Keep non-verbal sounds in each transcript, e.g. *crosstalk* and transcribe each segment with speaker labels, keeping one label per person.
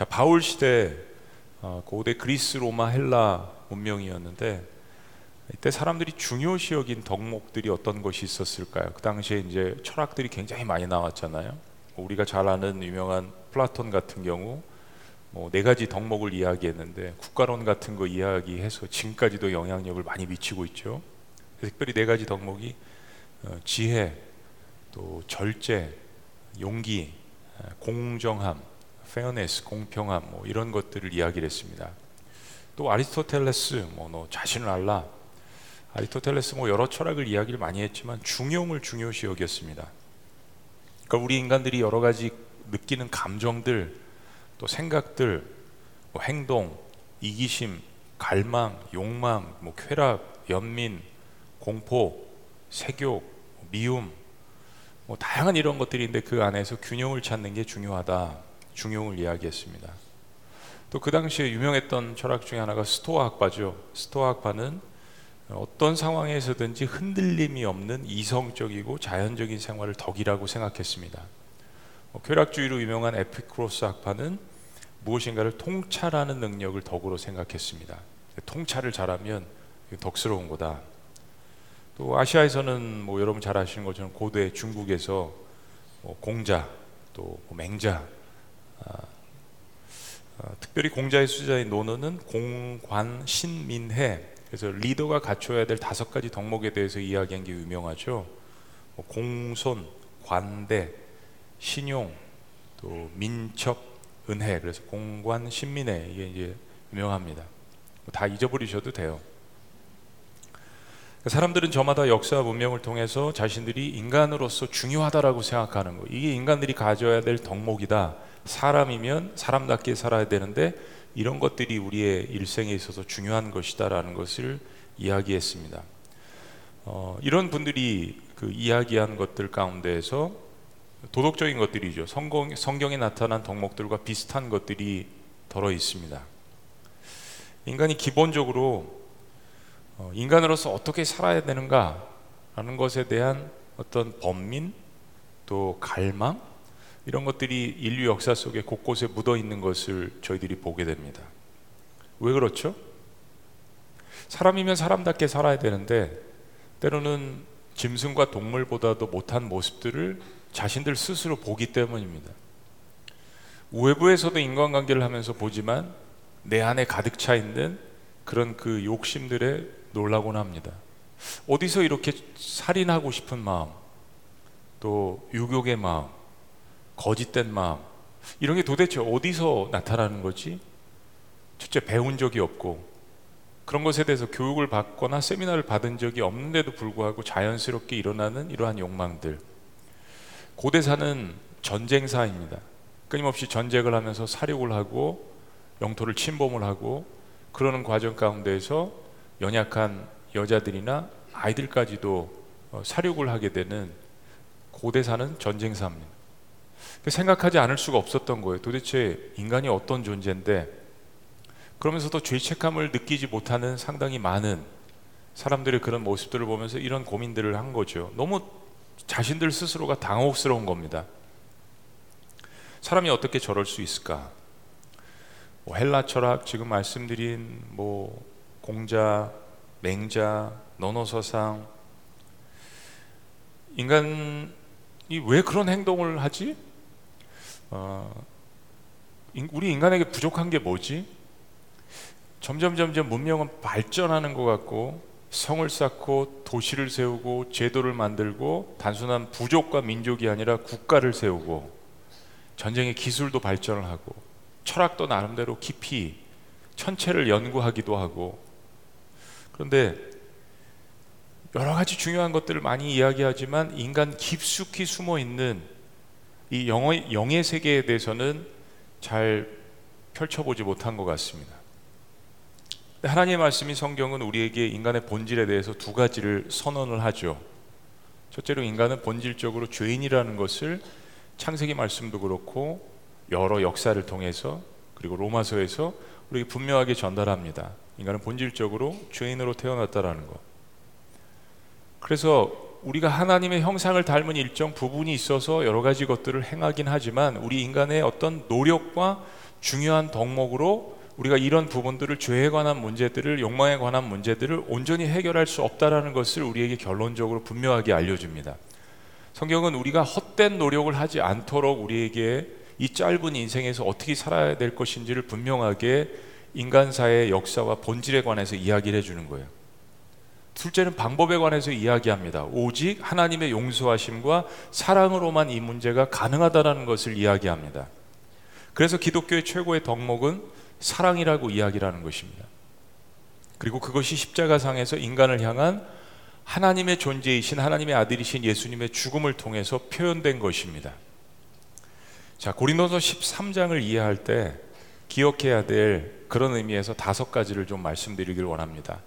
Speaker 1: 자, 바울 시대 어, 고대 그리스, 로마, 헬라 문명이었는데 이때 사람들이 중요시 여긴 덕목들이 어떤 것이 있었을까요? 그 당시에 이제 철학들이 굉장히 많이 나왔잖아요. 뭐 우리가 잘 아는 유명한 플라톤 같은 경우 뭐 네 가지 덕목을 이야기했는데 국가론 같은 거 이야기해서 지금까지도 영향력을 많이 미치고 있죠. 특별히 네 가지 덕목이 어, 지혜, 또 절제, 용기, 공정함, fairness, 공평함 뭐 이런 것들을 이야기를 했습니다. 또 아리스토텔레스 뭐 너 자신을 알라. 아리스토텔레스 뭐 여러 철학을 이야기를 많이 했지만 중용을 중요시 여겼습니다. 그러니까 우리 인간들이 여러 가지 느끼는 감정들, 또 생각들, 뭐 행동, 이기심, 갈망, 욕망, 뭐 쾌락, 연민, 공포, 색욕, 미움, 뭐 다양한 이런 것들인데 그 안에서 균형을 찾는 게 중요하다. 중용을 이야기했습니다. 또 그 당시에 유명했던 철학 중에 하나가 스토아 학파죠. 스토아 학파는 어떤 상황에서든지 흔들림이 없는 이성적이고 자연적인 생활을 덕이라고 생각했습니다. 뭐 쾌락주의로 유명한 에피크로스 학파는 무엇인가를 통찰하는 능력을 덕으로 생각했습니다. 통찰을 잘하면 덕스러운 거다. 또 아시아에서는 뭐 여러분 잘 아시는 것처럼 고대 중국에서 뭐 공자 또 뭐 맹자 특별히 공자의 수자인 논어는 공관 신민해 그래서 리더가 갖춰야 될 다섯 가지 덕목에 대해서 이야기한 게 유명하죠. 뭐 공손, 관대, 신용, 또 민첩, 은혜 그래서 공관 신민해 이게 이제 유명합니다. 다 잊어버리셔도 돼요. 사람들은 저마다 역사 문명을 통해서 자신들이 인간으로서 중요하다라고 생각하는 거. 이게 인간들이 가져야 될 덕목이다. 사람이면 사람답게 살아야 되는데 이런 것들이 우리의 일생에 있어서 중요한 것이다라는 것을 이야기했습니다. 어, 이런 분들이 그 이야기한 것들 가운데에서 도덕적인 것들이죠. 성경, 성경에 나타난 덕목들과 비슷한 것들이 덜어 있습니다. 인간이 기본적으로 어, 인간으로서 어떻게 살아야 되는가라는 것에 대한 어떤 번민 또 갈망 이런 것들이 인류 역사 속에 곳곳에 묻어 있는 것을 저희들이 보게 됩니다. 왜 그렇죠? 사람이면 사람답게 살아야 되는데 때로는 짐승과 동물보다도 못한 모습들을 자신들 스스로 보기 때문입니다. 외부에서도 인간관계를 하면서 보지만 내 안에 가득 차 있는 그런 그 욕심들에 놀라곤 합니다. 어디서 이렇게 살인하고 싶은 마음, 또 유욕의 마음, 거짓된 마음, 이런 게 도대체 어디서 나타나는 거지? 첫째, 배운 적이 없고, 그런 것에 대해서 교육을 받거나 세미나를 받은 적이 없는데도 불구하고 자연스럽게 일어나는 이러한 욕망들. 고대사는 전쟁사입니다. 끊임없이 전쟁을 하면서 사륙을 하고 영토를 침범을 하고 그러는 과정 가운데에서 연약한 여자들이나 아이들까지도 어, 사륙을 하게 되는 고대사는 전쟁사입니다. 생각하지 않을 수가 없었던 거예요. 도대체 인간이 어떤 존재인데 그러면서도 죄책감을 느끼지 못하는 상당히 많은 사람들의 그런 모습들을 보면서 이런 고민들을 한 거죠. 너무 자신들 스스로가 당혹스러운 겁니다. 사람이 어떻게 저럴 수 있을까? 뭐 헬라 철학 지금 말씀드린 뭐 공자, 맹자, 너노서상 인간이 왜 그런 행동을 하지? 어, 우리 인간에게 부족한 게 뭐지? 점점 점점 문명은 발전하는 것 같고 성을 쌓고 도시를 세우고 제도를 만들고 단순한 부족과 민족이 아니라 국가를 세우고 전쟁의 기술도 발전을 하고 철학도 나름대로 깊이 천체를 연구하기도 하고 그런데 여러 가지 중요한 것들을 많이 이야기하지만 인간 깊숙이 숨어 있는 이 영의, 영의 세계에 대해서는 잘 펼쳐보지 못한 것 같습니다. 하나님의 말씀이 성경은 우리에게 인간의 본질에 대해서 두 가지를 선언을 하죠. 첫째로 인간은 본질적으로 죄인이라는 것을 창세기 말씀도 그렇고 여러 역사를 통해서 그리고 로마서에서 우리에게 분명하게 전달합니다. 인간은 본질적으로 죄인으로 태어났다라는 것. 그래서 우리가 하나님의 형상을 닮은 일정 부분이 있어서 여러 가지 것들을 행하긴 하지만 우리 인간의 어떤 노력과 중요한 덕목으로 우리가 이런 부분들을 죄에 관한 문제들을 욕망에 관한 문제들을 온전히 해결할 수 없다라는 것을 우리에게 결론적으로 분명하게 알려줍니다. 성경은 우리가 헛된 노력을 하지 않도록 우리에게 이 짧은 인생에서 어떻게 살아야 될 것인지를 분명하게 인간사의 역사와 본질에 관해서 이야기를 해주는 거예요. 둘째는 방법에 관해서 이야기합니다. 오직 하나님의 용서하심과 사랑으로만 이 문제가 가능하다는 것을 이야기합니다. 그래서 기독교의 최고의 덕목은 사랑이라고 이야기를 하는 것입니다. 그리고 그것이 십자가상에서 인간을 향한 하나님의 존재이신 하나님의 아들이신 예수님의 죽음을 통해서 표현된 것입니다. 자, 고린도서 13장을 이해할 때 기억해야 될 그런 의미에서 다섯 가지를 좀 말씀드리길 원합니다.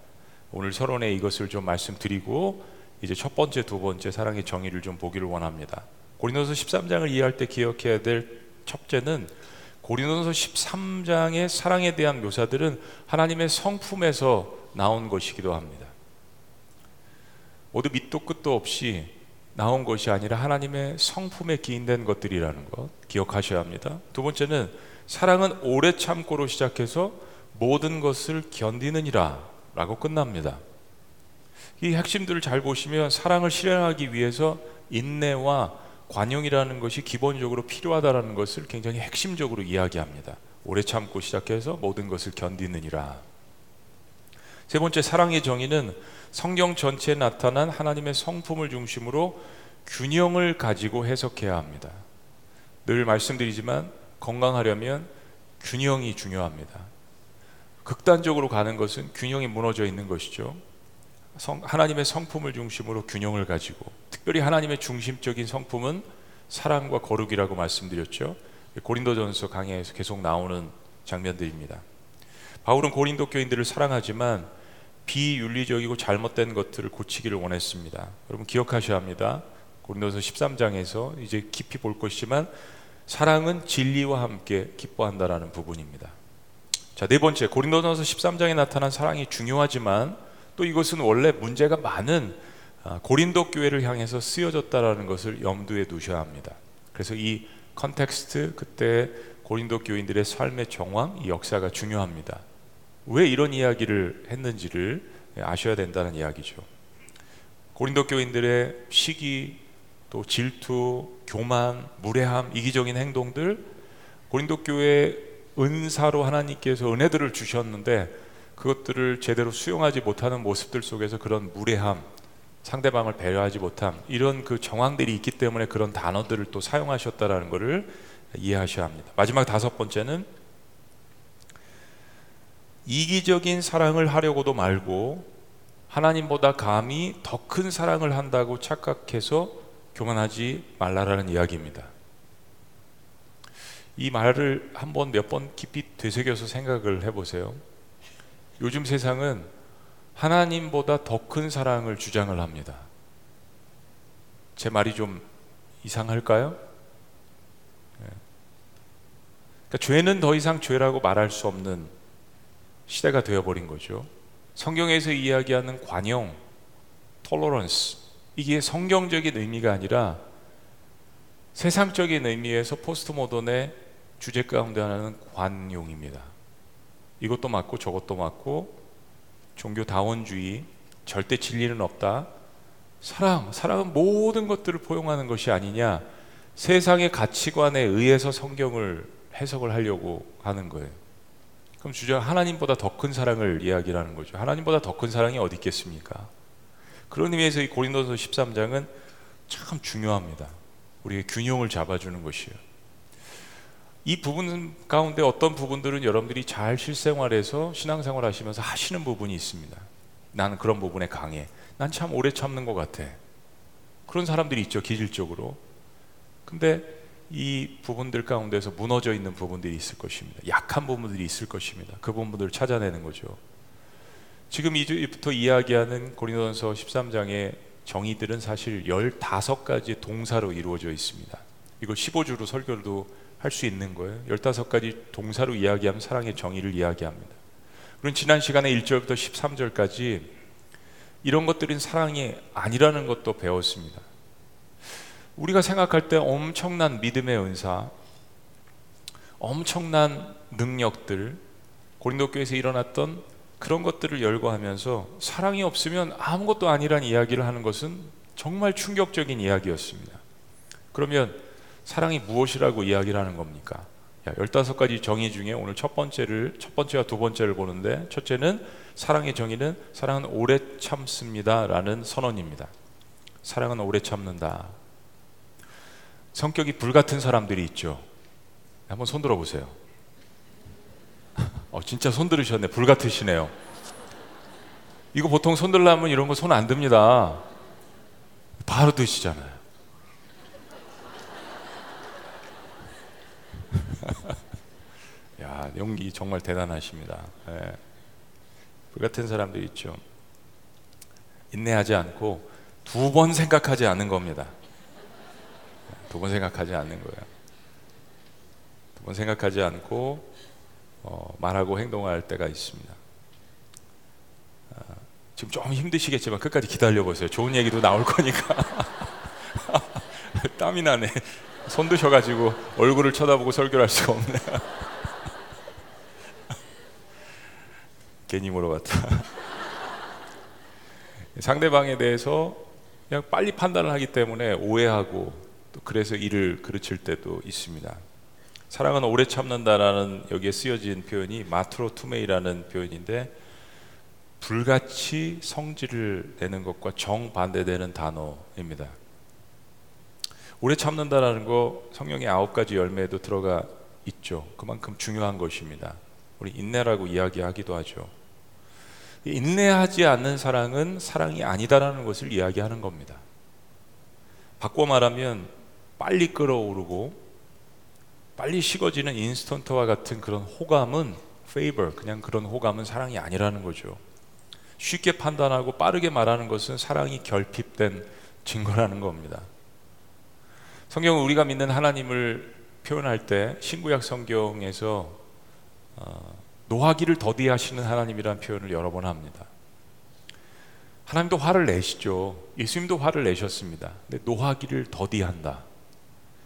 Speaker 1: 오늘 서론에 이것을 좀 말씀드리고 이제 첫 번째, 두 번째 사랑의 정의를 좀 보기를 원합니다. 고린도서 13장을 이해할 때 기억해야 될 첫째는 고린도서 13장의 사랑에 대한 묘사들은 하나님의 성품에서 나온 것이기도 합니다. 모두 밑도 끝도 없이 나온 것이 아니라 하나님의 성품에 기인된 것들이라는 것 기억하셔야 합니다. 두 번째는 사랑은 오래 참고로 시작해서 모든 것을 견디느니라 라고 끝납니다. 이 핵심들을 잘 보시면 사랑을 실현하기 위해서 인내와 관용이라는 것이 기본적으로 필요하다라는 것을 굉장히 핵심적으로 이야기합니다. 오래 참고 시작해서 모든 것을 견디느니라. 세 번째 사랑의 정의는 성경 전체에 나타난 하나님의 성품을 중심으로 균형을 가지고 해석해야 합니다. 늘 말씀드리지만 건강하려면 균형이 중요합니다. 극단적으로 가는 것은 균형이 무너져 있는 것이죠. 성, 하나님의 성품을 중심으로 균형을 가지고 특별히 하나님의 중심적인 성품은 사랑과 거룩이라고 말씀드렸죠. 고린도전서 강해에서 계속 나오는 장면들입니다. 바울은 고린도 교인들을 사랑하지만 비윤리적이고 잘못된 것들을 고치기를 원했습니다. 여러분 기억하셔야 합니다. 고린도서 13장에서 이제 깊이 볼 것이지만 사랑은 진리와 함께 기뻐한다라는 부분입니다. 자, 네 번째 고린도전서 13장에 나타난 사랑이 중요하지만 또 이것은 원래 문제가 많은 아, 고린도 교회를 향해서 쓰여졌다라는 것을 염두에 두셔야 합니다. 그래서 이 context 그때 고린도 교인들의 삶의 정황, 이 역사가 중요합니다. 왜 이런 이야기를 했는지를 아셔야 된다는 이야기죠. 고린도 교인들의 시기, 또 질투, 교만, 무례함, 이기적인 행동들, 고린도 교회 은사로 하나님께서 은혜들을 주셨는데 그것들을 제대로 수용하지 못하는 모습들 속에서 그런 무례함, 상대방을 배려하지 못함 이런 그 정황들이 있기 때문에 그런 단어들을 또 사용하셨다라는 것을 이해하셔야 합니다. 마지막 다섯 번째는 이기적인 사랑을 하려고도 말고 하나님보다 감히 더 큰 사랑을 한다고 착각해서 교만하지 말라라는 이야기입니다. 이 말을 한번 몇 번 깊이 되새겨서 생각을 해보세요. 요즘 세상은 하나님보다 더 큰 사랑을 주장을 합니다. 제 말이 좀 이상할까요? 네. 그러니까 죄는 더 이상 죄라고 말할 수 없는 시대가 되어버린 거죠. 성경에서 이야기하는 관용, 톨러런스 이게 성경적인 의미가 아니라 세상적인 의미에서 포스트 모던의 주제 가운데 하나는 관용입니다. 이것도 맞고 저것도 맞고 종교 다원주의 절대 진리는 없다. 사랑, 사랑은 모든 것들을 포용하는 것이 아니냐. 세상의 가치관에 의해서 성경을 해석을 하려고 하는 거예요. 그럼 주저 하나님보다 더 큰 사랑을 이야기하는 거죠. 하나님보다 더 큰 사랑이 어디 있겠습니까? 그런 의미에서 이 고린도서 13장은 참 중요합니다. 우리의 균형을 잡아주는 것이에요. 이 부분 가운데 어떤 부분들은 여러분들이 잘 실생활에서 신앙생활 하시면서 하시는 부분이 있습니다. 나는 그런 부분에 강해. 난 참 오래 참는 것 같아. 그런 사람들이 있죠, 기질적으로. 근데 이 부분들 가운데서 무너져 있는 부분들이 있을 것입니다. 약한 부분들이 있을 것입니다. 그 부분들을 찾아내는 거죠. 지금 이부터 이야기하는 고린도전서 13장의 정의들은 사실 15가지 동사로 이루어져 있습니다. 이걸 15주로 설교도 할 수 있는 거예요. 15가지 동사로 이야기하면 사랑의 정의를 이야기합니다. 그럼 지난 시간에 1절부터 13절까지 이런 것들은 사랑이 아니라는 것도 배웠습니다. 우리가 생각할 때 엄청난 믿음의 은사, 엄청난 능력들, 고린도 교회에서 일어났던 그런 것들을 열거하면서 사랑이 없으면 아무것도 아니란 이야기를 하는 것은 정말 충격적인 이야기였습니다. 그러면 사랑이 무엇이라고 이야기를 하는 겁니까? 야, 15가지 정의 중에 오늘 첫 번째를 첫 번째와 두 번째를 보는데 첫째는 사랑의 정의는 사랑은 오래 참습니다라는 선언입니다. 사랑은 오래 참는다. 성격이 불같은 사람들이 있죠. 한번 손 들어 보세요. 어, 진짜 손 들으셨네. 불같으시네요. 이거 보통 손 들려면 이런 거 손 안 듭니다. 바로 드시잖아요. *laughs* 야, 용기 정말 대단하십니다. 예. 불 같은 사람들 있죠. 인내하지 않고 두 번 생각하지 않는 겁니다. 두 번 생각하지 않는 거예요. 두 번 생각하지 않고 어, 말하고 행동할 때가 있습니다. 아, 지금 좀 힘드시겠지만 끝까지 기다려 보세요. 좋은 얘기도 나올 거니까. *laughs* 땀이 나네. 손 드셔가지고 얼굴을 쳐다보고 설교를 할 수가 없네. *laughs* 괜히 물어봤다. *laughs* 상대방에 대해서 그냥 빨리 판단을 하기 때문에 오해하고 또 그래서 일을 그르칠 때도 있습니다. 사랑은 오래 참는다라는 여기에 쓰여진 표현이 마트로 투메이라는 표현인데 불같이 성질을 내는 것과 정반대되는 단어입니다. 오래 참는다라는 거 성령의 아홉 가지 열매에도 들어가 있죠. 그만큼 중요한 것입니다. 우리 인내라고 이야기하기도 하죠. 인내하지 않는 사랑은 사랑이 아니다라는 것을 이야기하는 겁니다. 바꿔 말하면 빨리 끓어오르고 빨리 식어지는 인스턴트와 같은 그런 호감은 favor 그냥 그런 호감은 사랑이 아니라는 거죠. 쉽게 판단하고 빠르게 말하는 것은 사랑이 결핍된 증거라는 겁니다. 성경은 우리가 믿는 하나님을 표현할 때 신구약 성경에서 어, 노하기를 더디하시는 하나님이라는 표현을 여러 번 합니다. 하나님도 화를 내시죠. 예수님도 화를 내셨습니다. 근데 노하기를 더디한다.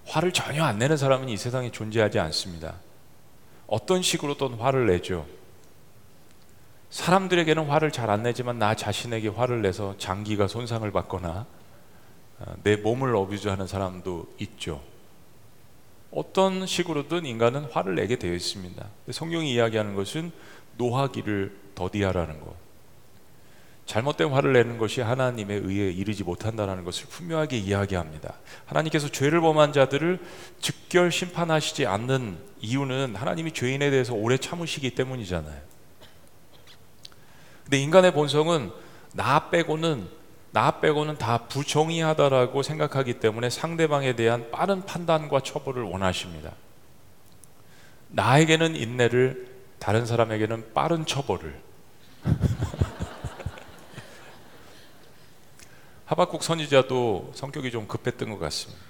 Speaker 1: 화를 전혀 안 내는 사람은 이 세상에 존재하지 않습니다. 어떤 식으로든 화를 내죠. 사람들에게는 화를 잘 안 내지만 나 자신에게 화를 내서 장기가 손상을 받거나 어, 내 몸을 어뷰즈하는 사람도 있죠. 어떤 식으로든 인간은 화를 내게 되어 있습니다. 성경이 이야기하는 것은 노하기를 더디하라는 것. 잘못된 화를 내는 것이 하나님의 의에 이르지 못한다는 것을 분명하게 이야기합니다. 하나님께서 죄를 범한 자들을 즉결 심판하시지 않는 이유는 하나님이 죄인에 대해서 오래 참으시기 때문이잖아요. 근데 인간의 본성은 나 빼고는 나 빼고는 다 부정의하다라고 생각하기 때문에 상대방에 대한 빠른 판단과 처벌을 원하십니다. 나에게는 인내를 다른 사람에게는 빠른 처벌을 *laughs* 하박국 선지자도 성격이 좀 급했던 것 같습니다.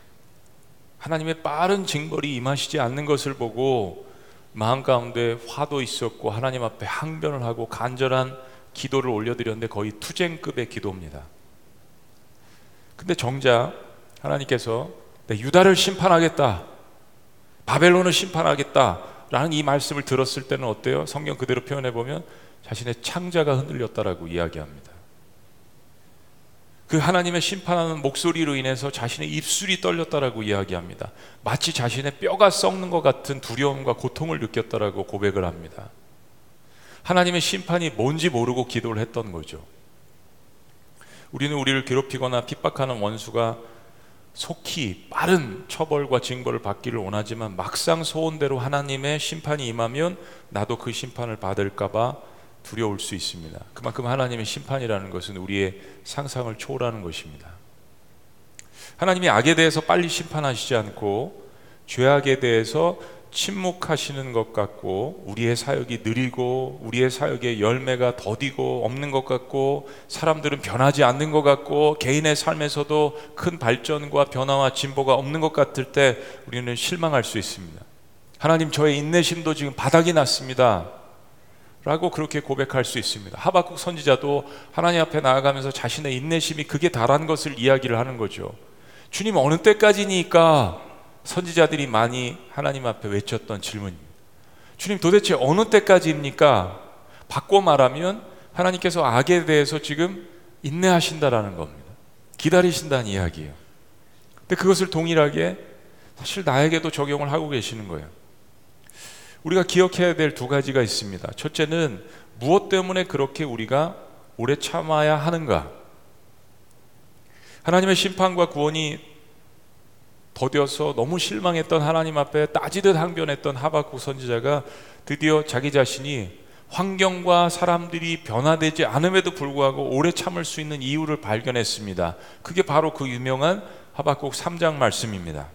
Speaker 1: 하나님의 빠른 징벌이 임하시지 않는 것을 보고 마음 가운데 화도 있었고 하나님 앞에 항변을 하고 간절한 기도를 올려드렸는데 거의 투쟁급의 기도입니다. 근데 정작 하나님께서 유다를 심판하겠다. 바벨론을 심판하겠다. 라는 이 말씀을 들었을 때는 어때요? 성경 그대로 표현해 보면 자신의 창자가 흔들렸다라고 이야기합니다. 그 하나님의 심판하는 목소리로 인해서 자신의 입술이 떨렸다라고 이야기합니다. 마치 자신의 뼈가 썩는 것 같은 두려움과 고통을 느꼈다라고 고백을 합니다. 하나님의 심판이 뭔지 모르고 기도를 했던 거죠. 우리는 우리를 괴롭히거나 핍박하는 원수가 속히 빠른 처벌과 징벌을 받기를 원하지만 막상 소원대로 하나님의 심판이 임하면 나도 그 심판을 받을까봐 두려울 수 있습니다. 그만큼 하나님의 심판이라는 것은 우리의 상상을 초월하는 것입니다. 하나님이 악에 대해서 빨리 심판하시지 않고 죄악에 대해서 침묵하시는 것 같고 우리의 사역이 느리고 우리의 사역의 열매가 더디고 없는 것 같고 사람들은 변하지 않는 것 같고 개인의 삶에서도 큰 발전과 변화와 진보가 없는 것 같을 때 우리는 실망할 수 있습니다. 하나님 저의 인내심도 지금 바닥이 났습니다. 라고 그렇게 고백할 수 있습니다. 하박국 선지자도 하나님 앞에 나아가면서 자신의 인내심이 극에 달한 것을 이야기를 하는 거죠. 주님 어느 때까지니까 선지자들이 많이 하나님 앞에 외쳤던 질문입니다. 주님 도대체 어느 때까지입니까? 바꿔 말하면 하나님께서 악에 대해서 지금 인내하신다라는 겁니다. 기다리신다는 이야기예요. 근데 그것을 동일하게 사실 나에게도 적용을 하고 계시는 거예요. 우리가 기억해야 될 두 가지가 있습니다. 첫째는 무엇 때문에 그렇게 우리가 오래 참아야 하는가? 하나님의 심판과 구원이 더뎌서 너무 실망했던 하나님 앞에 따지듯 항변했던 하박국 선지자가 드디어 자기 자신이 환경과 사람들이 변화되지 않음에도 불구하고 오래 참을 수 있는 이유를 발견했습니다. 그게 바로 그 유명한 하박국 3장 말씀입니다.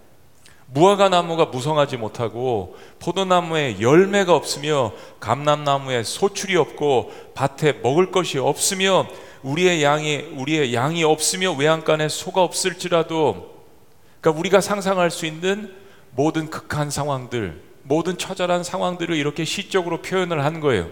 Speaker 1: 무화과 나무가 무성하지 못하고 포도나무에 열매가 없으며 감람나무에 소출이 없고 밭에 먹을 것이 없으며 우리의 양이 우리의 양이 없으며 외양간에 소가 없을지라도 그러니까 우리가 상상할 수 있는 모든 극한 상황들, 모든 처절한 상황들을 이렇게 시적으로 표현을 한 거예요.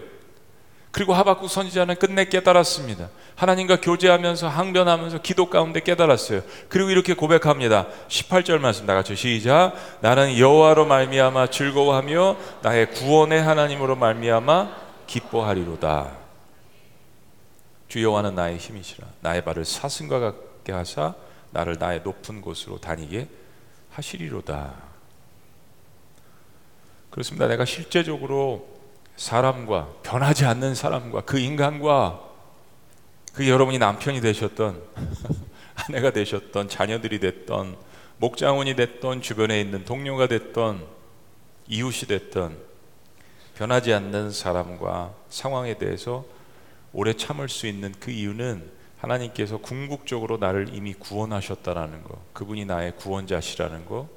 Speaker 1: 그리고 하박국 선지자는 끝내 깨달았습니다. 하나님과 교제하면서 항변하면서 기도 가운데 깨달았어요. 그리고 이렇게 고백합니다. 18절 말씀 다 같이 시작. 나는 여호와로 말미암아 즐거워하며 나의 구원의 하나님으로 말미암아 기뻐하리로다. 주 여호와는 나의 힘이시라. 나의 발을 사슴과 같게 하사 나를 나의 높은 곳으로 다니게 하시리로다. 그렇습니다. 내가 실제적으로 사람과 변하지 않는 사람과 그 인간과 그 여러분이 남편이 되셨던 *laughs* 아내가 되셨던 자녀들이 됐던 목장원이 됐던 주변에 있는 동료가 됐던 이웃이 됐던 변하지 않는 사람과 상황에 대해서 오래 참을 수 있는 그 이유는 하나님께서 궁극적으로 나를 이미 구원하셨다라는 거, 그분이 나의 구원자시라는 거,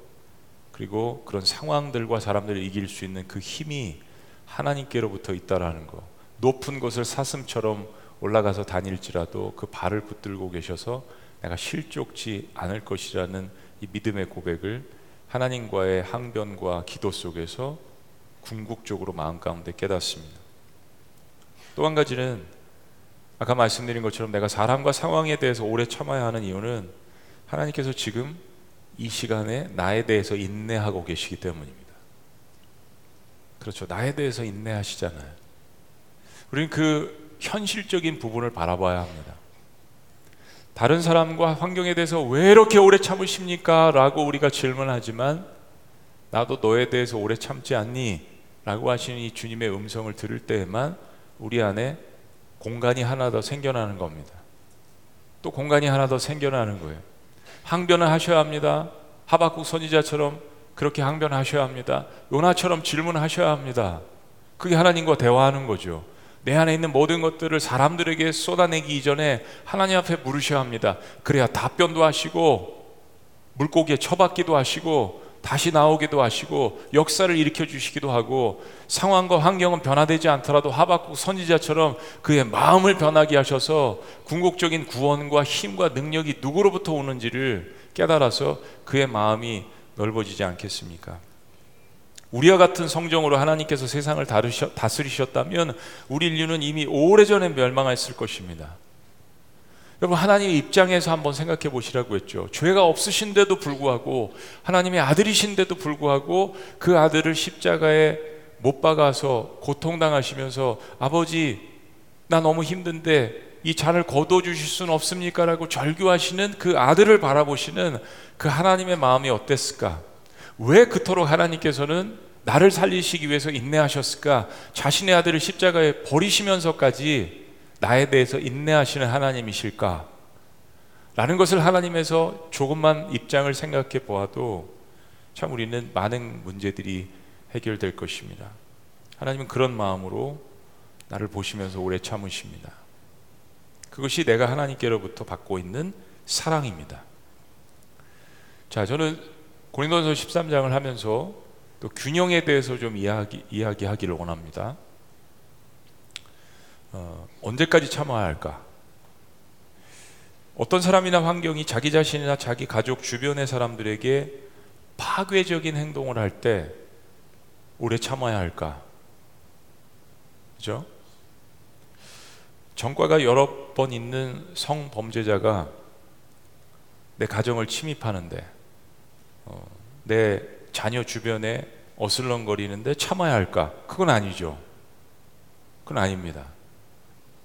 Speaker 1: 그리고 그런 상황들과 사람들을 이길 수 있는 그 힘이 하나님께로부터 있다라는 거. 높은 곳을 사슴처럼 올라가서 다닐지라도 그 발을 붙들고 계셔서 내가 실족지 않을 것이라는 이 믿음의 고백을 하나님과의 항변과 기도 속에서 궁극적으로 마음 가운데 깨닫습니다. 또 한 가지는 아까 말씀드린 것처럼 내가 사람과 상황에 대해서 오래 참아야 하는 이유는 하나님께서 지금 이 시간에 나에 대해서 인내하고 계시기 때문입니다. 그렇죠. 나에 대해서 인내하시잖아요. 우리는 그 현실적인 부분을 바라봐야 합니다. 다른 사람과 환경에 대해서 왜 이렇게 오래 참으십니까? 라고 우리가 질문하지만 나도 너에 대해서 오래 참지 않니? 라고 하시는 이 주님의 음성을 들을 때에만 우리 안에 공간이 하나 더 생겨나는 겁니다. 또 공간이 하나 더 생겨나는 거예요. 항변을 하셔야 합니다. 하박국 선지자처럼 그렇게 항변하셔야 합니다. 요나처럼 질문하셔야 합니다. 그게 하나님과 대화하는 거죠. 내 안에 있는 모든 것들을 사람들에게 쏟아내기 이전에 하나님 앞에 물으셔야 합니다. 그래야 답변도 하시고 물고기에 처박기도 하시고 다시 나오기도 하시고 역사를 일으켜 주시기도 하고 상황과 환경은 변화되지 않더라도 하박국 선지자처럼 그의 마음을 변하게 하셔서 궁극적인 구원과 힘과 능력이 누구로부터 오는지를 깨달아서 그의 마음이 넓어지지 않겠습니까? 우리와 같은 성정으로 하나님께서 세상을 다스리셨다면 우리 인류는 이미 오래전에 멸망했을 것입니다. 여러분 하나님의 입장에서 한번 생각해 보시라고 했죠. 죄가 없으신데도 불구하고 하나님의 아들이신데도 불구하고 그 아들을 십자가에 못 박아서 고통당하시면서 아버지 나 너무 힘든데 이 잔을 거둬 주실 수는 없습니까라고 절규하시는 그 아들을 바라보시는 그 하나님의 마음이 어땠을까? 왜 그토록 하나님께서는 나를 살리시기 위해서 인내하셨을까? 자신의 아들을 십자가에 버리시면서까지 나에 대해서 인내하시는 하나님이실까? 라는 것을 하나님에서 조금만 입장을 생각해 보아도 참 우리는 많은 문제들이 해결될 것입니다. 하나님은 그런 마음으로 나를 보시면서 오래 참으십니다. 그것이 내가 하나님께로부터 받고 있는 사랑입니다. 자, 저는 고린도서 13장을 하면서 또 균형에 대해서 좀 이야기, 이야기하기를 원합니다. 어, 언제까지 참아야 할까? 어떤 사람이나 환경이 자기 자신이나 자기 가족 주변의 사람들에게 파괴적인 행동을 할 때 오래 참아야 할까? 그죠? 전과가 여러 번 있는 성범죄자가 내 가정을 침입하는데 어, 내 자녀 주변에 어슬렁거리는데 참아야 할까? 그건 아니죠. 그건 아닙니다.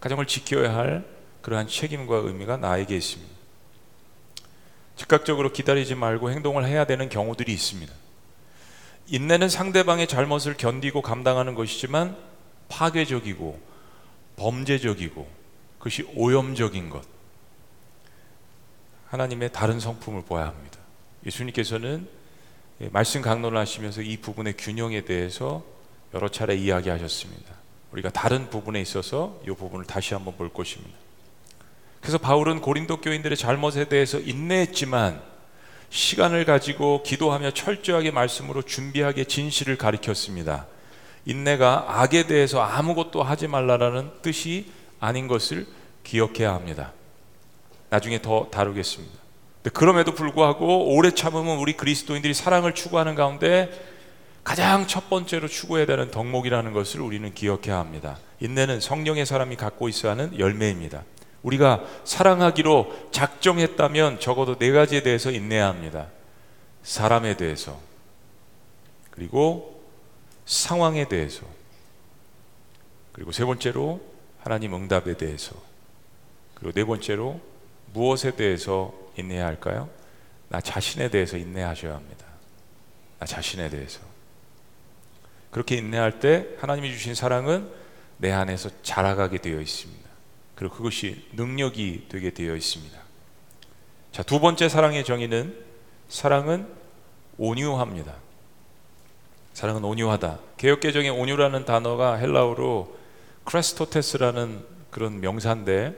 Speaker 1: 가정을 지켜야 할 그러한 책임과 의미가 나에게 있습니다. 즉각적으로 기다리지 말고 행동을 해야 되는 경우들이 있습니다. 인내는 상대방의 잘못을 견디고 감당하는 것이지만 파괴적이고 범죄적이고 그것이 오염적인 것. 하나님의 다른 성품을 보아야 합니다. 예수님께서는 말씀 강론을 하시면서 이 부분의 균형에 대해서 여러 차례 이야기하셨습니다. 우리가 다른 부분에 있어서 이 부분을 다시 한번 볼 것입니다. 그래서 바울은 고린도 교인들의 잘못에 대해서 인내했지만 시간을 가지고 기도하며 철저하게 말씀으로 준비하게 진실을 가리켰습니다. 인내가 악에 대해서 아무것도 하지 말라라는 뜻이 아닌 것을 기억해야 합니다. 나중에 더 다루겠습니다. 그럼에도 불구하고 오래 참으면 우리 그리스도인들이 사랑을 추구하는 가운데 가장 첫 번째로 추구해야 되는 덕목이라는 것을 우리는 기억해야 합니다. 인내는 성령의 사람이 갖고 있어야 하는 열매입니다. 우리가 사랑하기로 작정했다면 적어도 네 가지에 대해서 인내해야 합니다. 사람에 대해서, 그리고 상황에 대해서, 그리고 세 번째로 하나님 응답에 대해서, 그리고 네 번째로 무엇에 대해서 인내해야 할까요? 나 자신에 대해서 인내하셔야 합니다. 나 자신에 대해서. 그렇게 인내할 때 하나님이 주신 사랑은 내 안에서 자라가게 되어 있습니다. 그리고 그것이 능력이 되게 되어 있습니다. 자, 두 번째 사랑의 정의는 사랑은 온유합니다. 사랑은 온유하다. 개혁개정의 온유라는 단어가 헬라어로 크레스토테스라는 그런 명사인데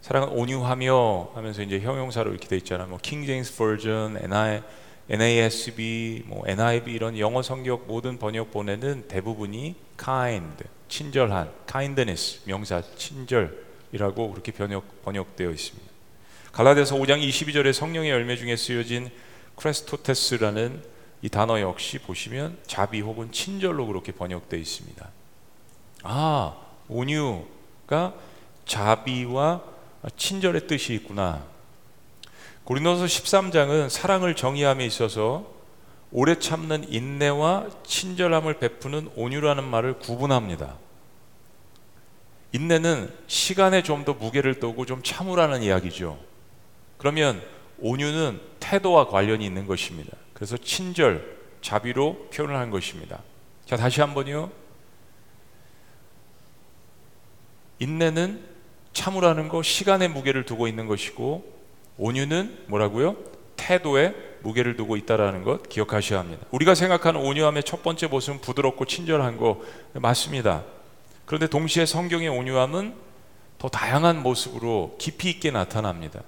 Speaker 1: 사랑은 온유하며 하면서 이제 형용사로 이렇게 돼 있잖아. 뭐 킹제임스 버전, NI, NASB, 뭐 NIV 이런 영어 성격 모든 번역본에는 대부분이 kind, 친절한, kindness 명사 친절이라고 그렇게 번역 번역되어 있습니다. 갈라디아서 5장 22절에 성령의 열매 중에 쓰여진 크레스토테스라는 이 단어 역시 보시면 자비 혹은 친절로 그렇게 번역되어 있습니다. 아, 온유가 자비와 친절의 뜻이 있구나. 고린도서 13장은 사랑을 정의함에 있어서 오래 참는 인내와 친절함을 베푸는 온유라는 말을 구분합니다. 인내는 시간에 좀 더 무게를 두고 좀 참으라는 이야기죠. 그러면 온유는 태도와 관련이 있는 것입니다. 그래서 친절, 자비로 표현을 한 것입니다. 자, 다시 한번요. 인내는 참으라는 거 시간의 무게를 두고 있는 것이고 온유는 뭐라고요? 태도에 무게를 두고 있다라는 것 기억하셔야 합니다. 우리가 생각하는 온유함의 첫 번째 모습은 부드럽고 친절한 거 맞습니다. 그런데 동시에 성경의 온유함은 더 다양한 모습으로 깊이 있게 나타납니다.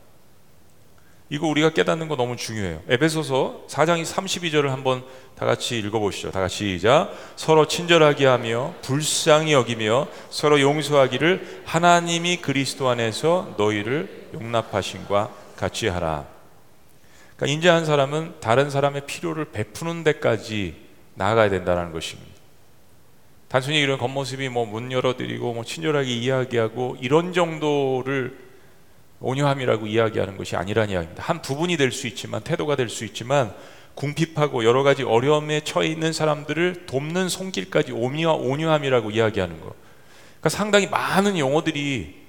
Speaker 1: 이거 우리가 깨닫는 거 너무 중요해요. 에베소서 4장 32절을 한번 다 같이 읽어보시죠. 다 같이 시작. 서로 친절하게 하며 불쌍히 여기며 서로 용서하기를 하나님이 그리스도 안에서 너희를 용납하신과 같이 하라. 그러니까 인자한 사람은 다른 사람의 필요를 베푸는 데까지 나아가야 된다는 것입니다. 단순히 이런 겉모습이 뭐 문 열어드리고 뭐 친절하게 이야기하고 이런 정도를 온유함이라고 이야기하는 것이 아니라는 이야기입니다. 한 부분이 될 수 있지만 태도가 될 수 있지만 궁핍하고 여러 가지 어려움에 처해 있는 사람들을 돕는 손길까지 온유함이라고 이야기하는 거. 그러니까 상당히 많은 용어들이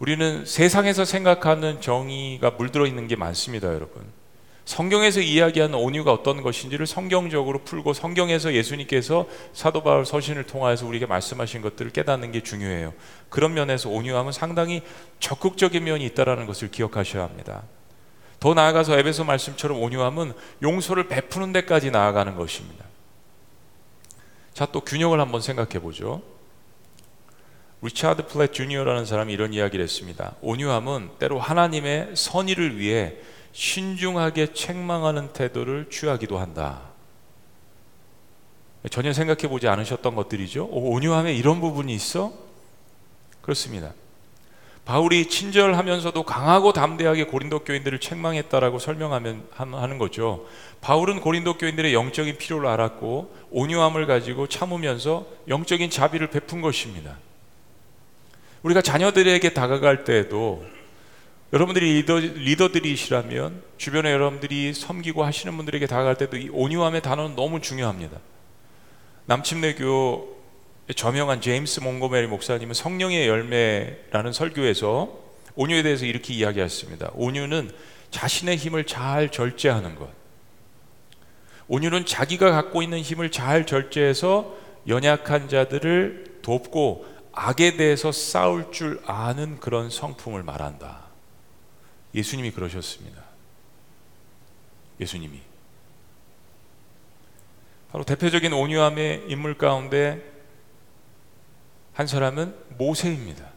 Speaker 1: 우리는 세상에서 생각하는 정의가 물들어 있는 게 많습니다, 여러분. 성경에서 이야기하는 온유가 어떤 것인지를 성경적으로 풀고 성경에서 예수님께서 사도 바울 서신을 통하여서 우리에게 말씀하신 것들을 깨닫는 게 중요해요. 그런 면에서 온유함은 상당히 적극적인 면이 있다라는 것을 기억하셔야 합니다. 더 나아가서 에베소 말씀처럼 온유함은 용서를 베푸는 데까지 나아가는 것입니다. 자, 또 균형을 한번 생각해 보죠. 리차드 플랫 주니어라는 사람이 이런 이야기를 했습니다. 온유함은 때로 하나님의 선의를 위해 신중하게 책망하는 태도를 취하기도 한다. 전혀 생각해 보지 않으셨던 것들이죠. 오, 온유함에 이런 부분이 있어? 그렇습니다. 바울이 친절하면서도 강하고 담대하게 고린도 교인들을 책망했다라고 설명하면 하는 거죠. 바울은 고린도 교인들의 영적인 필요를 알았고 온유함을 가지고 참으면서 영적인 자비를 베푼 것입니다. 우리가 자녀들에게 다가갈 때에도 여러분들이 리더, 리더들이시라면 주변에 여러분들이 섬기고 하시는 분들에게 다가갈 때도 이 온유함의 단어는 너무 중요합니다. 남침내교 저명한 제임스 몽고메리 목사님은 성령의 열매라는 설교에서 온유에 대해서 이렇게 이야기했습니다. 온유는 자신의 힘을 잘 절제하는 것. 온유는 자기가 갖고 있는 힘을 잘 절제해서 연약한 자들을 돕고 악에 대해서 싸울 줄 아는 그런 성품을 말한다. 예수님이 그러셨습니다. 예수님이. 바로 대표적인 온유함의 인물 가운데 한 사람은 모세입니다.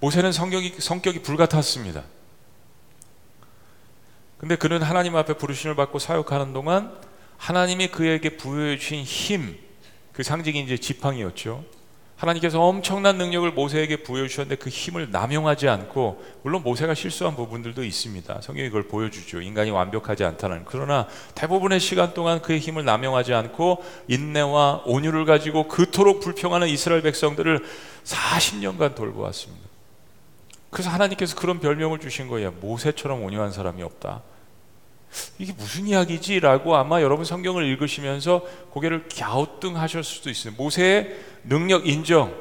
Speaker 1: 모세는 성격이, 성격이 불같았습니다. 근데 그는 하나님 앞에 부르심을 받고 사역하는 동안 하나님이 그에게 부여해 주신 힘, 그 상징이 이제 지팡이였죠. 하나님께서 엄청난 능력을 모세에게 부여주셨는데 그 힘을 남용하지 않고 물론 모세가 실수한 부분들도 있습니다. 성경이 그걸 보여주죠. 인간이 완벽하지 않다는 그러나 대부분의 시간 동안 그의 힘을 남용하지 않고 인내와 온유를 가지고 그토록 불평하는 이스라엘 백성들을 40년간 돌보았습니다. 그래서 하나님께서 그런 별명을 주신 거예요. 모세처럼 온유한 사람이 없다. 이게 무슨 이야기지 라고 아마 여러분 성경을 읽으시면서 고개를 갸우뚱하실 수도 있어요. 모세의 능력 인정,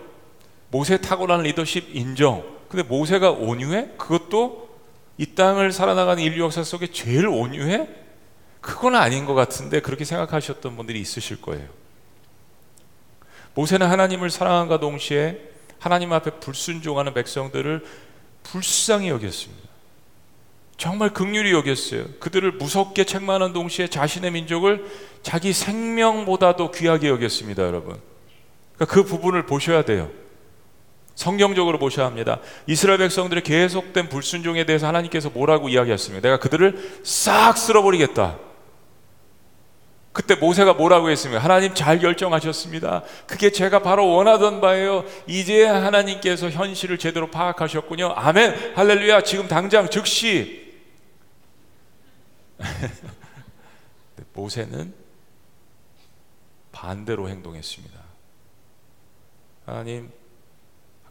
Speaker 1: 모세 탁월한 리더십 인정. 근데 모세가 온유해? 그것도 이 땅을 살아나가는 인류 역사 속에 제일 온유해? 그건 아닌 것 같은데 그렇게 생각하셨던 분들이 있으실 거예요. 모세는 하나님을 사랑함과 동시에 하나님 앞에 불순종하는 백성들을 불쌍히 여겼습니다. 정말 극률이 여겼어요. 그들을 무섭게 책망하는 동시에 자신의 민족을 자기 생명보다도 귀하게 여겼습니다, 여러분. 그러니까 그 부분을 보셔야 돼요. 성경적으로 보셔야 합니다. 이스라엘 백성들의 계속된 불순종에 대해서 하나님께서 뭐라고 이야기했습니까? 내가 그들을 싹 쓸어버리겠다. 그때 모세가 뭐라고 했습니까? 하나님 잘 결정하셨습니다. 그게 제가 바로 원하던 바예요. 이제 하나님께서 현실을 제대로 파악하셨군요. 아멘. 할렐루야. 지금 당장 즉시 *laughs* 모세는 반대로 행동했습니다. 하나님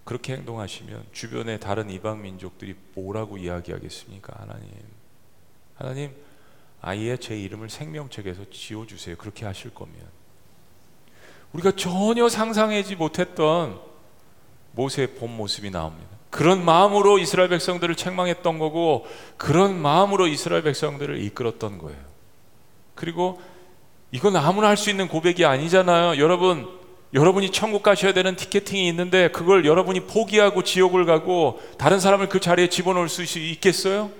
Speaker 1: 그렇게 행동하시면 주변의 다른 이방 민족들이 뭐라고 이야기하겠습니까? 하나님. 하나님 아예 제 이름을 생명책에서 지워 주세요. 그렇게 하실 거면 우리가 전혀 상상하지 못했던 모세의 본 모습이 나옵니다. 그런 마음으로 이스라엘 백성들을 책망했던 거고 그런 마음으로 이스라엘 백성들을 이끌었던 거예요. 그리고 이건 아무나 할 수 있는 고백이 아니잖아요. 여러분, 여러분이 천국 가셔야 되는 티켓팅이 있는데 그걸 여러분이 포기하고 지옥을 가고 다른 사람을 그 자리에 집어넣을 수 있겠어요?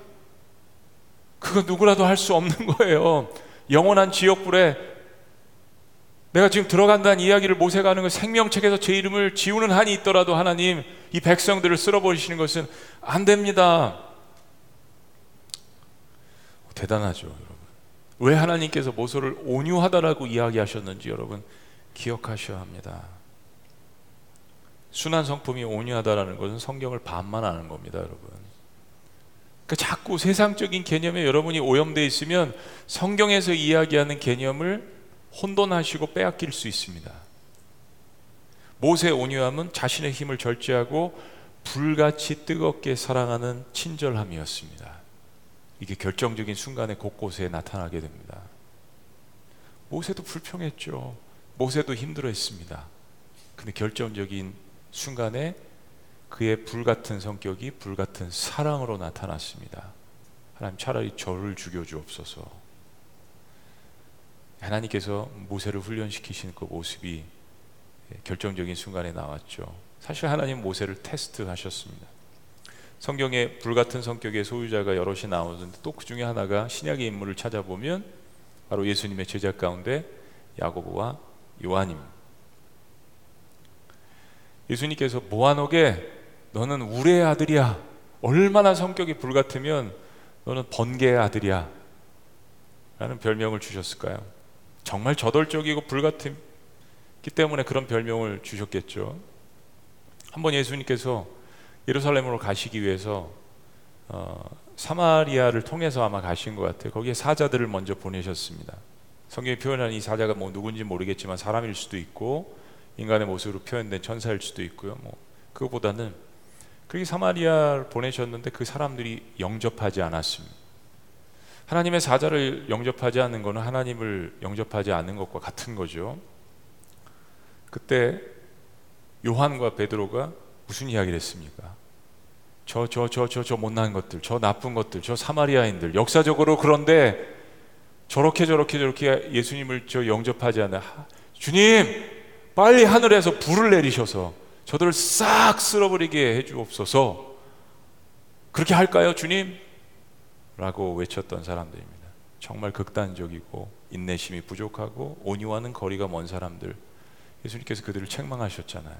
Speaker 1: 그거 누구라도 할 수 없는 *laughs* 거예요. 영원한 지옥불에 내가 지금 들어간다는 이야기를 모세가 하는 건 생명책에서 제 이름을 지우는 한이 있더라도 하나님 이 백성들을 쓸어버리시는 것은 안 됩니다. 대단하죠, 여러분. 왜 하나님께서 모세를 온유하다라고 이야기하셨는지 여러분 기억하셔야 합니다. 순한 성품이 온유하다라는 것은 성경을 반만 아는 겁니다, 여러분. 그러니까 자꾸 세상적인 개념에 여러분이 오염되어 있으면 성경에서 이야기하는 개념을 혼돈하시고 빼앗길 수 있습니다. 모세 온유함은 자신의 힘을 절제하고 불같이 뜨겁게 사랑하는 친절함이었습니다. 이게 결정적인 순간에 곳곳에 나타나게 됩니다. 모세도 불평했죠. 모세도 힘들어했습니다. 근데 결정적인 순간에 그의 불같은 성격이 불같은 사랑으로 나타났습니다. 하나님 차라리 저를 죽여주옵소서. 하나님께서 모세를 훈련시키신 그 모습이 결정적인 순간에 나왔죠. 사실 하나님 모세를 테스트하셨습니다. 성경에 불같은 성격의 소유자가 여럿이 나오는데 또 그 중에 하나가 신약의 인물을 찾아보면 바로 예수님의 제자 가운데 야고보와 요한임. 예수님께서 모아노게 너는 우레의 아들이야. 얼마나 성격이 불같으면 너는 번개의 아들이야. 라는 별명을 주셨을까요? 정말 저돌적이고 불같기 때문에 그런 별명을 주셨겠죠. 한번 예수님께서 예루살렘으로 가시기 위해서 어, 사마리아를 통해서 아마 가신 것 같아요. 거기에 사자들을 먼저 보내셨습니다. 성경이 표현하는 이 사자가 뭐 누군지 모르겠지만 사람일 수도 있고 인간의 모습으로 표현된 천사일 수도 있고요. 뭐 그거보다는 그렇게 사마리아를 보내셨는데 그 사람들이 영접하지 않았습니다. 하나님의 사자를 영접하지 않는 것은 하나님을 영접하지 않는 것과 같은 거죠. 그때 요한과 베드로가 무슨 이야기를 했습니까? 저 저 저 저 저 못난 것들, 저 나쁜 것들, 저 사마리아인들 역사적으로 그런데 저렇게 저렇게 저렇게 예수님을 저 영접하지 않는 주님 빨리 하늘에서 불을 내리셔서 저들을 싹 쓸어버리게 해주옵소서. 그렇게 할까요, 주님? 라고 외쳤던 사람들입니다. 정말 극단적이고 인내심이 부족하고 온유와는 거리가 먼 사람들. 예수님께서 그들을 책망하셨잖아요.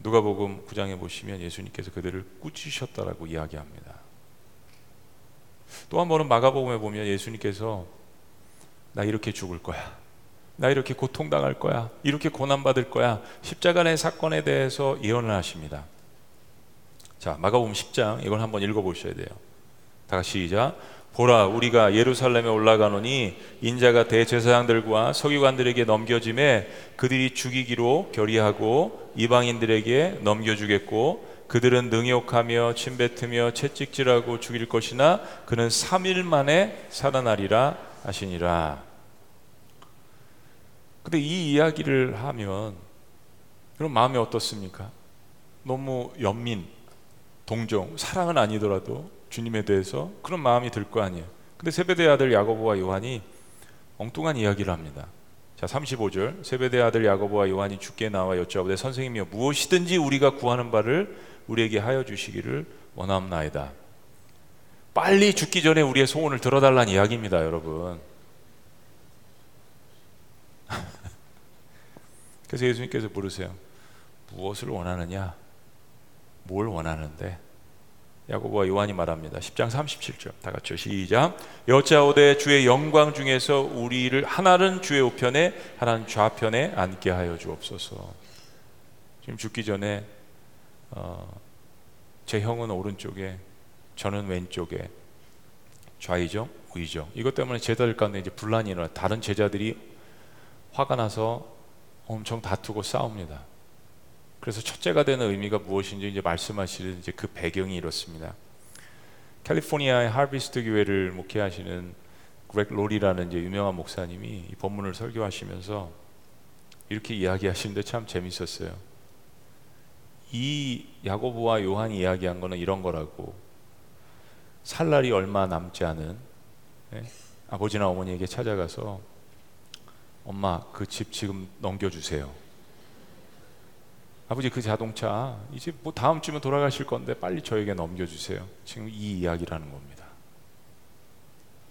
Speaker 1: 누가복음 9장에 보시면 예수님께서 그들을 꾸짖으셨다라고 이야기합니다. 또 한 번은 마가복음에 보면 예수님께서 나 이렇게 죽을 거야. 나 이렇게 고통당할 거야. 이렇게 고난받을 거야. 십자가의 사건에 대해서 예언을 하십니다. 자, 마가복음 10장 이걸 한번 읽어 보셔야 돼요. 다 같이 시작. 보라 우리가 예루살렘에 올라가노니 인자가 대제사장들과 서기관들에게 넘겨짐에 그들이 죽이기로 결의하고 이방인들에게 넘겨주겠고 그들은 능욕하며 침뱉으며 채찍질하고 죽일 것이나 그는 3일 만에 살아나리라 하시니라. 근데 이 이야기를 하면 그럼 마음이 어떻습니까? 너무 연민, 동정, 사랑은 아니더라도 주님에 대해서 그런 마음이 들 거 아니에요. 근데 세베대 아들 야고보와 요한이 엉뚱한 이야기를 합니다. 자, 35절. 세베대 아들 야고보와 요한이 죽게 나와 여쭤보되 선생님이여 무엇이든지 우리가 구하는 바를 우리에게 하여 주시기를 원함나이다. 빨리 죽기 전에 우리의 소원을 들어달라는 이야기입니다, 여러분. *laughs* 그래서 예수님께서 물으세요. 무엇을 원하느냐? 뭘 원하는데? 야고보와 요한이 말합니다. 10장 37절 다 같이 시작. 여자오되 주의 영광 중에서 우리를 하나는 주의 우편에 하나는 좌편에 앉게 하여 주옵소서. 지금 죽기 전에 어, 제 형은 오른쪽에 저는 왼쪽에 좌이정 우이정 이것 때문에 제자들 가운데 이제 분란이 일어나 다른 제자들이 화가 나서 엄청 다투고 싸웁니다. 그래서 첫째가 되는 의미가 무엇인지 이제 말씀하시는 이제 그 배경이 이렇습니다. 캘리포니아의 하비스트 교회를 목회하시는 그렉 롤이라는 이제 유명한 목사님이 이 본문을 설교하시면서 이렇게 이야기하시는데 참 재밌었어요. 이 야고보와 요한이 이야기한 거는 이런 거라고 살 날이 얼마 남지 않은 네? 아버지나 어머니에게 찾아가서 엄마 그 집 지금 넘겨주세요. 아버지 그 자동차 이제 뭐 다음 주면 돌아가실 건데 빨리 저에게 넘겨주세요. 지금 이 이야기라는 겁니다. *laughs*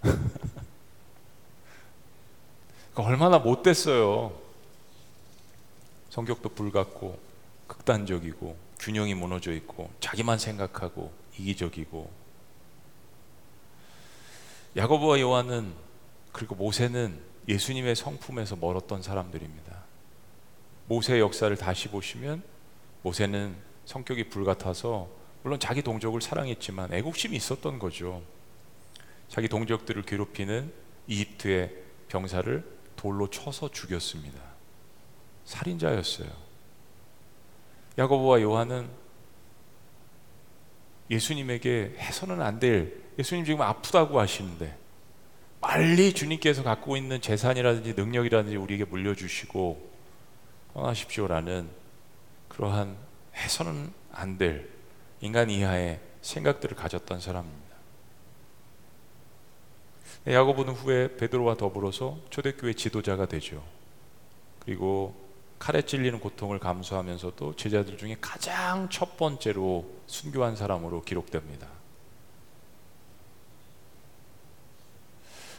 Speaker 1: 그러니까 얼마나 못됐어요. 성격도 불같고 극단적이고 균형이 무너져 있고 자기만 생각하고 이기적이고 야고보와 요한은 그리고 모세는 예수님의 성품에서 멀었던 사람들입니다. 모세의 역사를 다시 보시면 모세는 성격이 불같아서 물론 자기 동족을 사랑했지만 애국심이 있었던 거죠. 자기 동족들을 괴롭히는 이집트의 병사를 돌로 쳐서 죽였습니다. 살인자였어요. 야고보와 요한은 예수님에게 해서는 안 될 예수님 지금 아프다고 하시는데 빨리 주님께서 갖고 있는 재산이라든지 능력이라든지 우리에게 물려주시고 떠나십시오라는 그러한 해서는 안 될 인간 이하의 생각들을 가졌던 사람입니다. 야고보는 후에 베드로와 더불어서 초대교회 지도자가 되죠. 그리고 칼에 찔리는 고통을 감수하면서도 제자들 중에 가장 첫 번째로 순교한 사람으로 기록됩니다.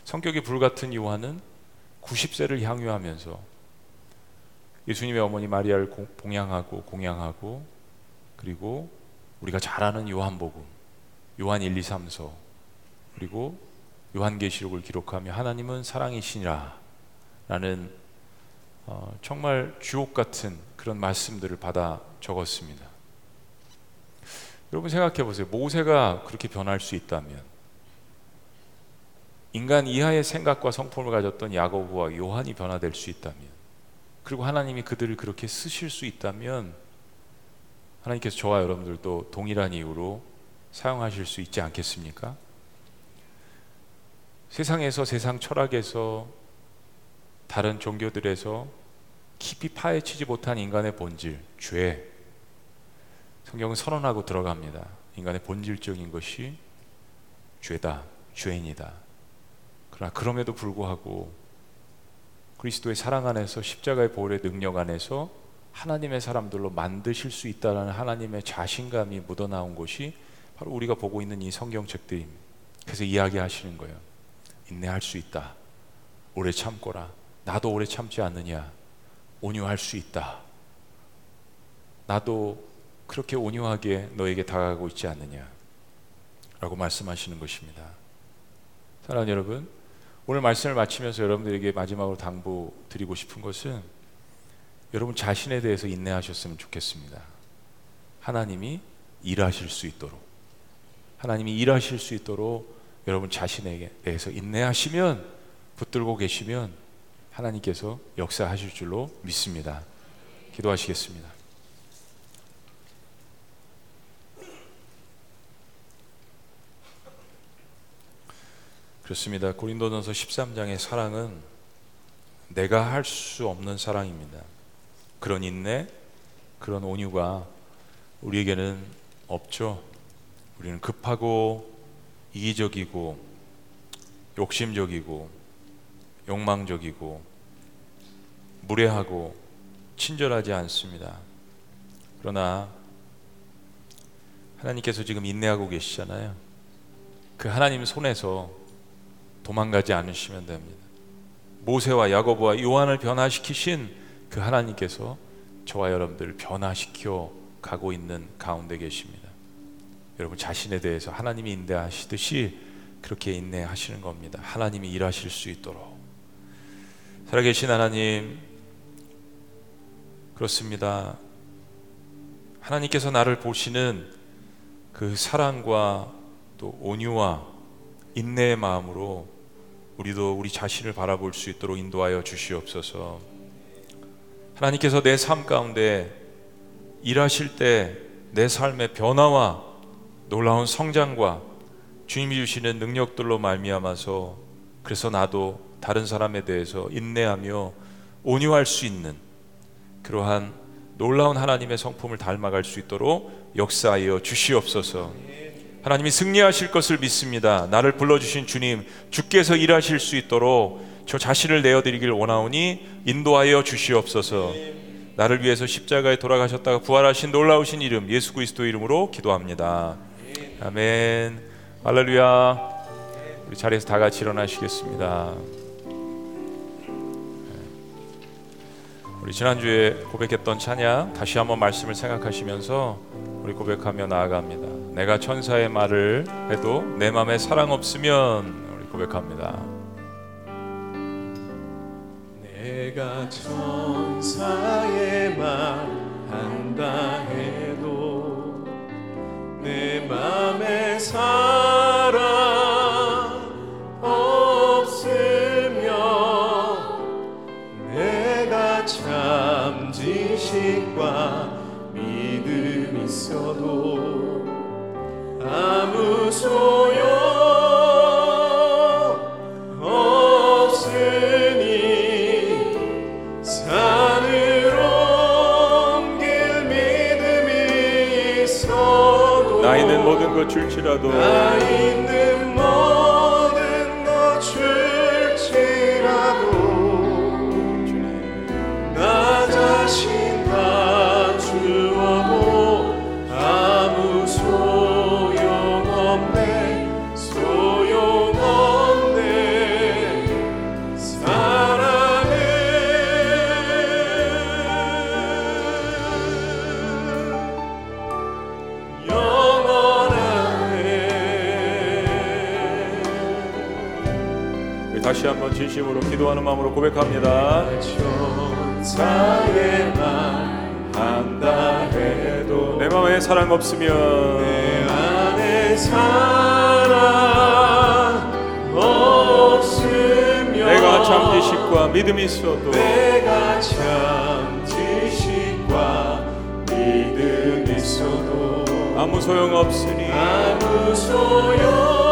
Speaker 1: 성격이 불같은 요한은 90세를 향유하면서 예수님의 어머니 마리아를 봉양하고 공양하고 그리고 우리가 잘 아는 요한복음, 요한 1, 2, 3서 그리고 요한계시록을 기록하며 하나님은 사랑이시니라 라는 어, 정말 주옥 같은 그런 말씀들을 받아 적었습니다. 여러분 생각해 보세요. 모세가 그렇게 변할 수 있다면 인간 이하의 생각과 성품을 가졌던 야고보와 요한이 변화될 수 있다면 그리고 하나님이 그들을 그렇게 쓰실 수 있다면 하나님께서 저와 여러분들도 동일한 이유로 사용하실 수 있지 않겠습니까? 세상에서 세상 철학에서 다른 종교들에서 깊이 파헤치지 못한 인간의 본질, 죄. 성경은 선언하고 들어갑니다. 인간의 본질적인 것이 죄다, 죄인이다. 그러나 그럼에도 불구하고 그리스도의 사랑 안에서 십자가의 보혈의 능력 안에서 하나님의 사람들로 만드실 수 있다는 하나님의 자신감이 묻어나온 것이 바로 우리가 보고 있는 이 성경책들입니다. 그래서 이야기하시는 거예요. 인내할 수 있다. 오래 참거라. 나도 오래 참지 않느냐. 온유할 수 있다. 나도 그렇게 온유하게 너에게 다가가고 있지 않느냐. 라고 말씀하시는 것입니다. 사랑하는 여러분, 오늘 말씀을 마치면서 여러분들에게 마지막으로 당부 드리고 싶은 것은 여러분 자신에 대해서 인내하셨으면 좋겠습니다. 하나님이 일하실 수 있도록 하나님이 일하실 수 있도록 여러분 자신에 대해서 인내하시면 붙들고 계시면 하나님께서 역사하실 줄로 믿습니다. 기도하시겠습니다. 그렇습니다. 고린도전서 13장의 사랑은 내가 할 수 없는 사랑입니다. 그런 인내, 그런 온유가 우리에게는 없죠. 우리는 급하고 이기적이고 욕심적이고 욕망적이고 무례하고 친절하지 않습니다. 그러나 하나님께서 지금 인내하고 계시잖아요. 그 하나님 손에서 도망가지 않으시면 됩니다. 모세와 야고보와 요한을 변화시키신 그 하나님께서 저와 여러분들을 변화시켜 가고 있는 가운데 계십니다. 여러분 자신에 대해서 하나님이 인내하시듯이 그렇게 인내하시는 겁니다. 하나님이 일하실 수 있도록. 살아계신 하나님, 그렇습니다. 하나님께서 나를 보시는 그 사랑과 또 온유와 인내의 마음으로 우리도 우리 자신을 바라볼 수 있도록 인도하여 주시옵소서. 하나님께서 내 삶 가운데 일하실 때 내 삶의 변화와 놀라운 성장과 주님이 주시는 능력들로 말미암아서 그래서 나도 다른 사람에 대해서 인내하며 온유할 수 있는 그러한 놀라운 하나님의 성품을 닮아갈 수 있도록 역사하여 주시옵소서. 하나님이 승리하실 것을 믿습니다. 나를 불러주신 주님, 주께서 일하실 수 있도록 저 자신을 내어드리길 원하오니 인도하여 주시옵소서. 나를 위해서 십자가에 돌아가셨다가 부활하신 놀라우신 이름 예수 그리스도 이름으로 기도합니다. 아멘. 할렐루야. 우리 자리에서 다 같이 일어나시겠습니다. 우리 지난주에 고백했던 찬양 다시 한번 말씀을 생각하시면서 우리 고백하며 나아갑니다. 내가 천사의 말을 해도 내 마음에 사랑 없으면 우리 고백합니다.
Speaker 2: 내가 천사의 말 한다 해도 내 맘에 사랑
Speaker 1: 줄지라도 진심으로 기도하는 마음으로 고백합니다. 내 마음에 사랑 없으면
Speaker 2: 내 안에 사랑 없으면
Speaker 1: 내가 참 지식과 믿음이 있어도
Speaker 2: 내가 참 지식과 믿음 있어
Speaker 1: 아무 소용 없으니
Speaker 2: 아무 소용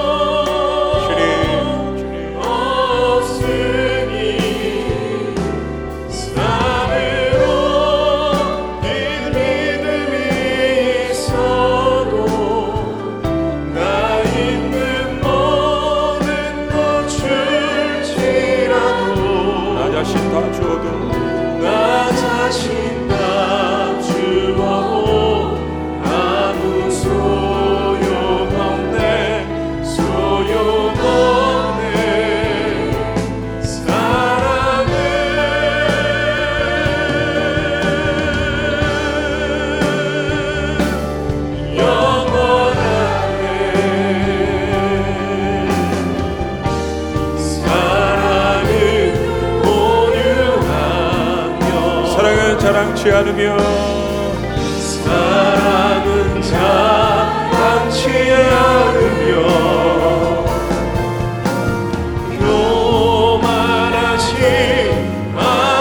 Speaker 1: 않으며
Speaker 2: 사랑은 자랑치 않으며 교만하지 아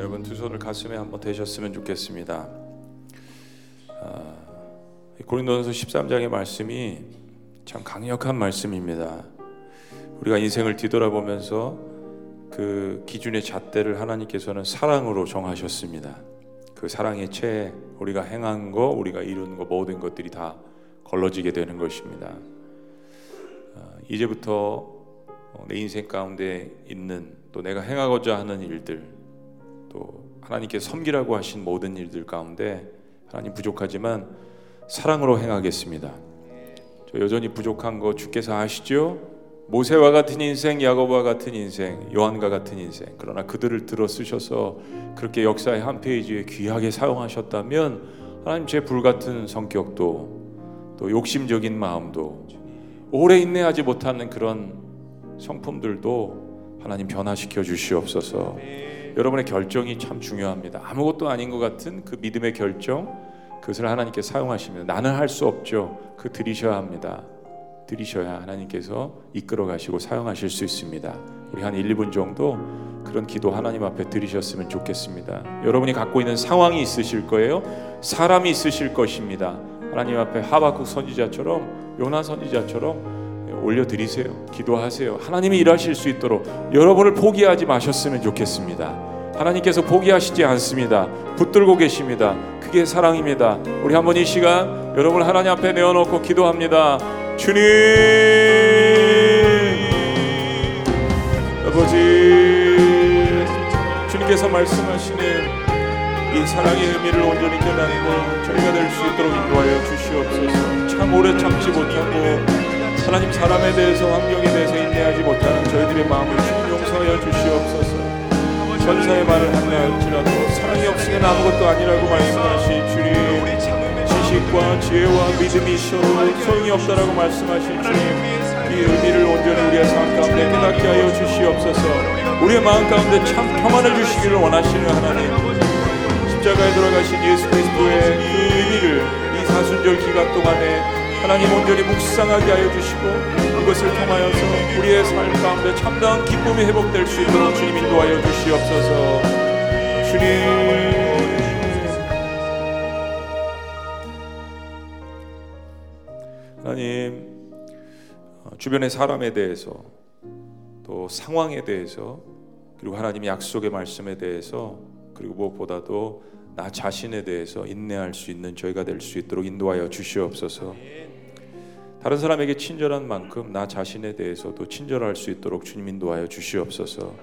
Speaker 1: 여러분 두 손을 가슴에 한번 대셨으면 좋겠습니다. 아, 이 고린도전서 13장의 말씀이 참 강력한 말씀입니다. 우리가 인생을 뒤돌아보면서 그 기준의 잣대를 하나님께서는 사랑으로 정하셨습니다. 그 사랑의 채 우리가 행한 거, 우리가 이룬 거 모든 것들이 다 걸러지게 되는 것입니다. 아, 이제부터 어, 내 인생 가운데 있는 또 내가 행하고자 하는 일들 또 하나님께서 섬기라고 하신 모든 일들 가운데 하나님 부족하지만 사랑으로 행하겠습니다. 저 여전히 부족한 거 주께서 아시죠? 모세와 같은 인생, 야고보와 같은 인생, 요한과 같은 인생. 그러나 그들을 들어 쓰셔서 그렇게 역사의 한 페이지에 귀하게 사용하셨다면 하나님 제 불같은 성격도 또 욕심적인 마음도 오래 인내하지 못하는 그런 성품들도 하나님 변화시켜 주시옵소서. 여러분의 결정이 참 중요합니다. 아무것도 아닌 것 같은 그 믿음의 결정, 그것을 하나님께 사용하시면 나는 할 수 없죠. 그 드리셔야 합니다. 드리셔야 하나님께서 이끌어 가시고 사용하실 수 있습니다. 우리 한 1, 2분 정도 그런 기도 하나님 앞에 드리셨으면 좋겠습니다. 여러분이 갖고 있는 상황이 있으실 거예요. 사람이 있으실 것입니다. 하나님 앞에 하박국 선지자처럼 요나 선지자처럼 올려 드리세요. 기도하세요. 하나님이 일하실 수 있도록 여러분을 포기하지 마셨으면 좋겠습니다. 하나님께서 포기하시지 않습니다. 붙들고 계십니다. 그게 사랑입니다. 우리 한번 이 시간 여러분 하나님 앞에 내어놓고 기도합니다. 주님, 아버지, 주님께서 말씀하시는 이 사랑의 의미를 온전히 깨닫고 저희가 될 수 있도록 인도하여 주시옵소서. 참 오래 참지 못하고 하나님 사람에 대해서 환경에 대해서 인내하지 못하는 저희들의 마음을 주님 용서하여 주시옵소서. 전사의 말을 한다 할지라도 사랑이 없으면 아무것도 아니라고 말씀하시 주님. 지식과 지혜와 믿음이 있어도 소용이 없다라고 말씀하신 주님. 이 의미를 온전히 우리의 삶 가운데 깨닫게 하여 주시옵소서. 우리의 마음 가운데 참 평안을 주시기를 원하시는 하나님. 십자가에 돌아가신 예수 그리스도의 그 의미를 이 사순절 기간 동안에 하나님 온전히 묵상하게 하여 주시고 그것을 통하여서 우리의 삶 가운데 참다운 기쁨이 회복될 수 있도록 주님 인도하여 주시옵소서. 주님. 하나님 어, 주변의 사람에 대해서 또 상황에 대해서 그리고 하나님의 약속의 말씀에 대해서 그리고 무엇보다도 나 자신에 대해서 인내할 수 있는 저희가 될 수 있도록 인도하여 주시옵소서. 다른 사람에게 친절한 만큼 나 자신에 대해서도 친절할 수 있도록 주님 인도하여 주시옵소서.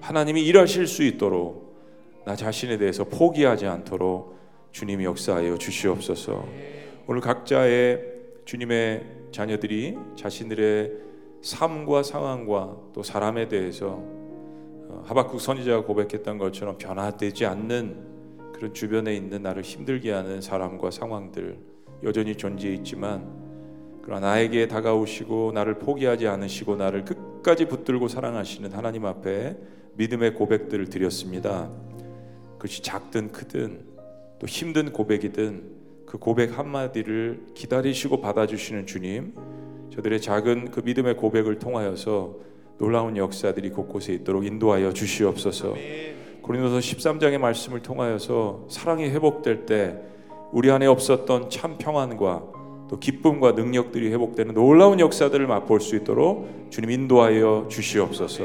Speaker 1: 하나님이 일하실 수 있도록 나 자신에 대해서 포기하지 않도록 주님이 역사하여 주시옵소서. 오늘 각자의 주님의 자녀들이 자신들의 삶과 상황과 또 사람에 대해서 어, 하박국 선지자가 고백했던 것처럼 변화되지 않는 그런 주변에 있는 나를 힘들게 하는 사람과 상황들 여전히 존재해 있지만 그러나 나에게 다가오시고 나를 포기하지 않으시고 나를 끝까지 붙들고 사랑하시는 하나님 앞에 믿음의 고백들을 드렸습니다. 그것이 작든 크든 또 힘든 고백이든 그 고백 한마디를 기다리시고 받아주시는 주님 저들의 작은 그 믿음의 고백을 통하여서 놀라운 역사들이 곳곳에 있도록 인도하여 주시옵소서. 고린도서 13장의 말씀을 통하여서 사랑이 회복될 때 우리 안에 없었던 참 평안과 또 기쁨과 능력들이 회복되는 놀라운 역사들을 맛볼 수 있도록 주님 인도하여 주시옵소서.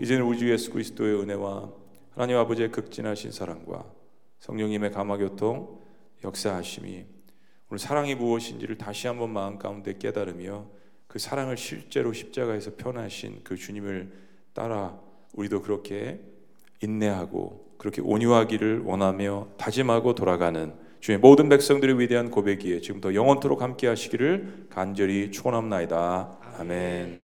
Speaker 1: 이제는 우리 주 예수 그리스도의 은혜와 하나님 아버지의 극진하신 사랑과 성령님의 감화교통 역사하심이 오늘 사랑이 무엇인지를 다시 한번 마음 가운데 깨달으며 그 사랑을 실제로 십자가에서 표현하신 그 주님을 따라 우리도 그렇게 인내하고 그렇게 온유하기를 원하며 다짐하고 돌아가는 주의 모든 백성들의 위대한 고백이에 지금부터 영원토록 함께 하시기를 간절히 축원합나이다. 아멘.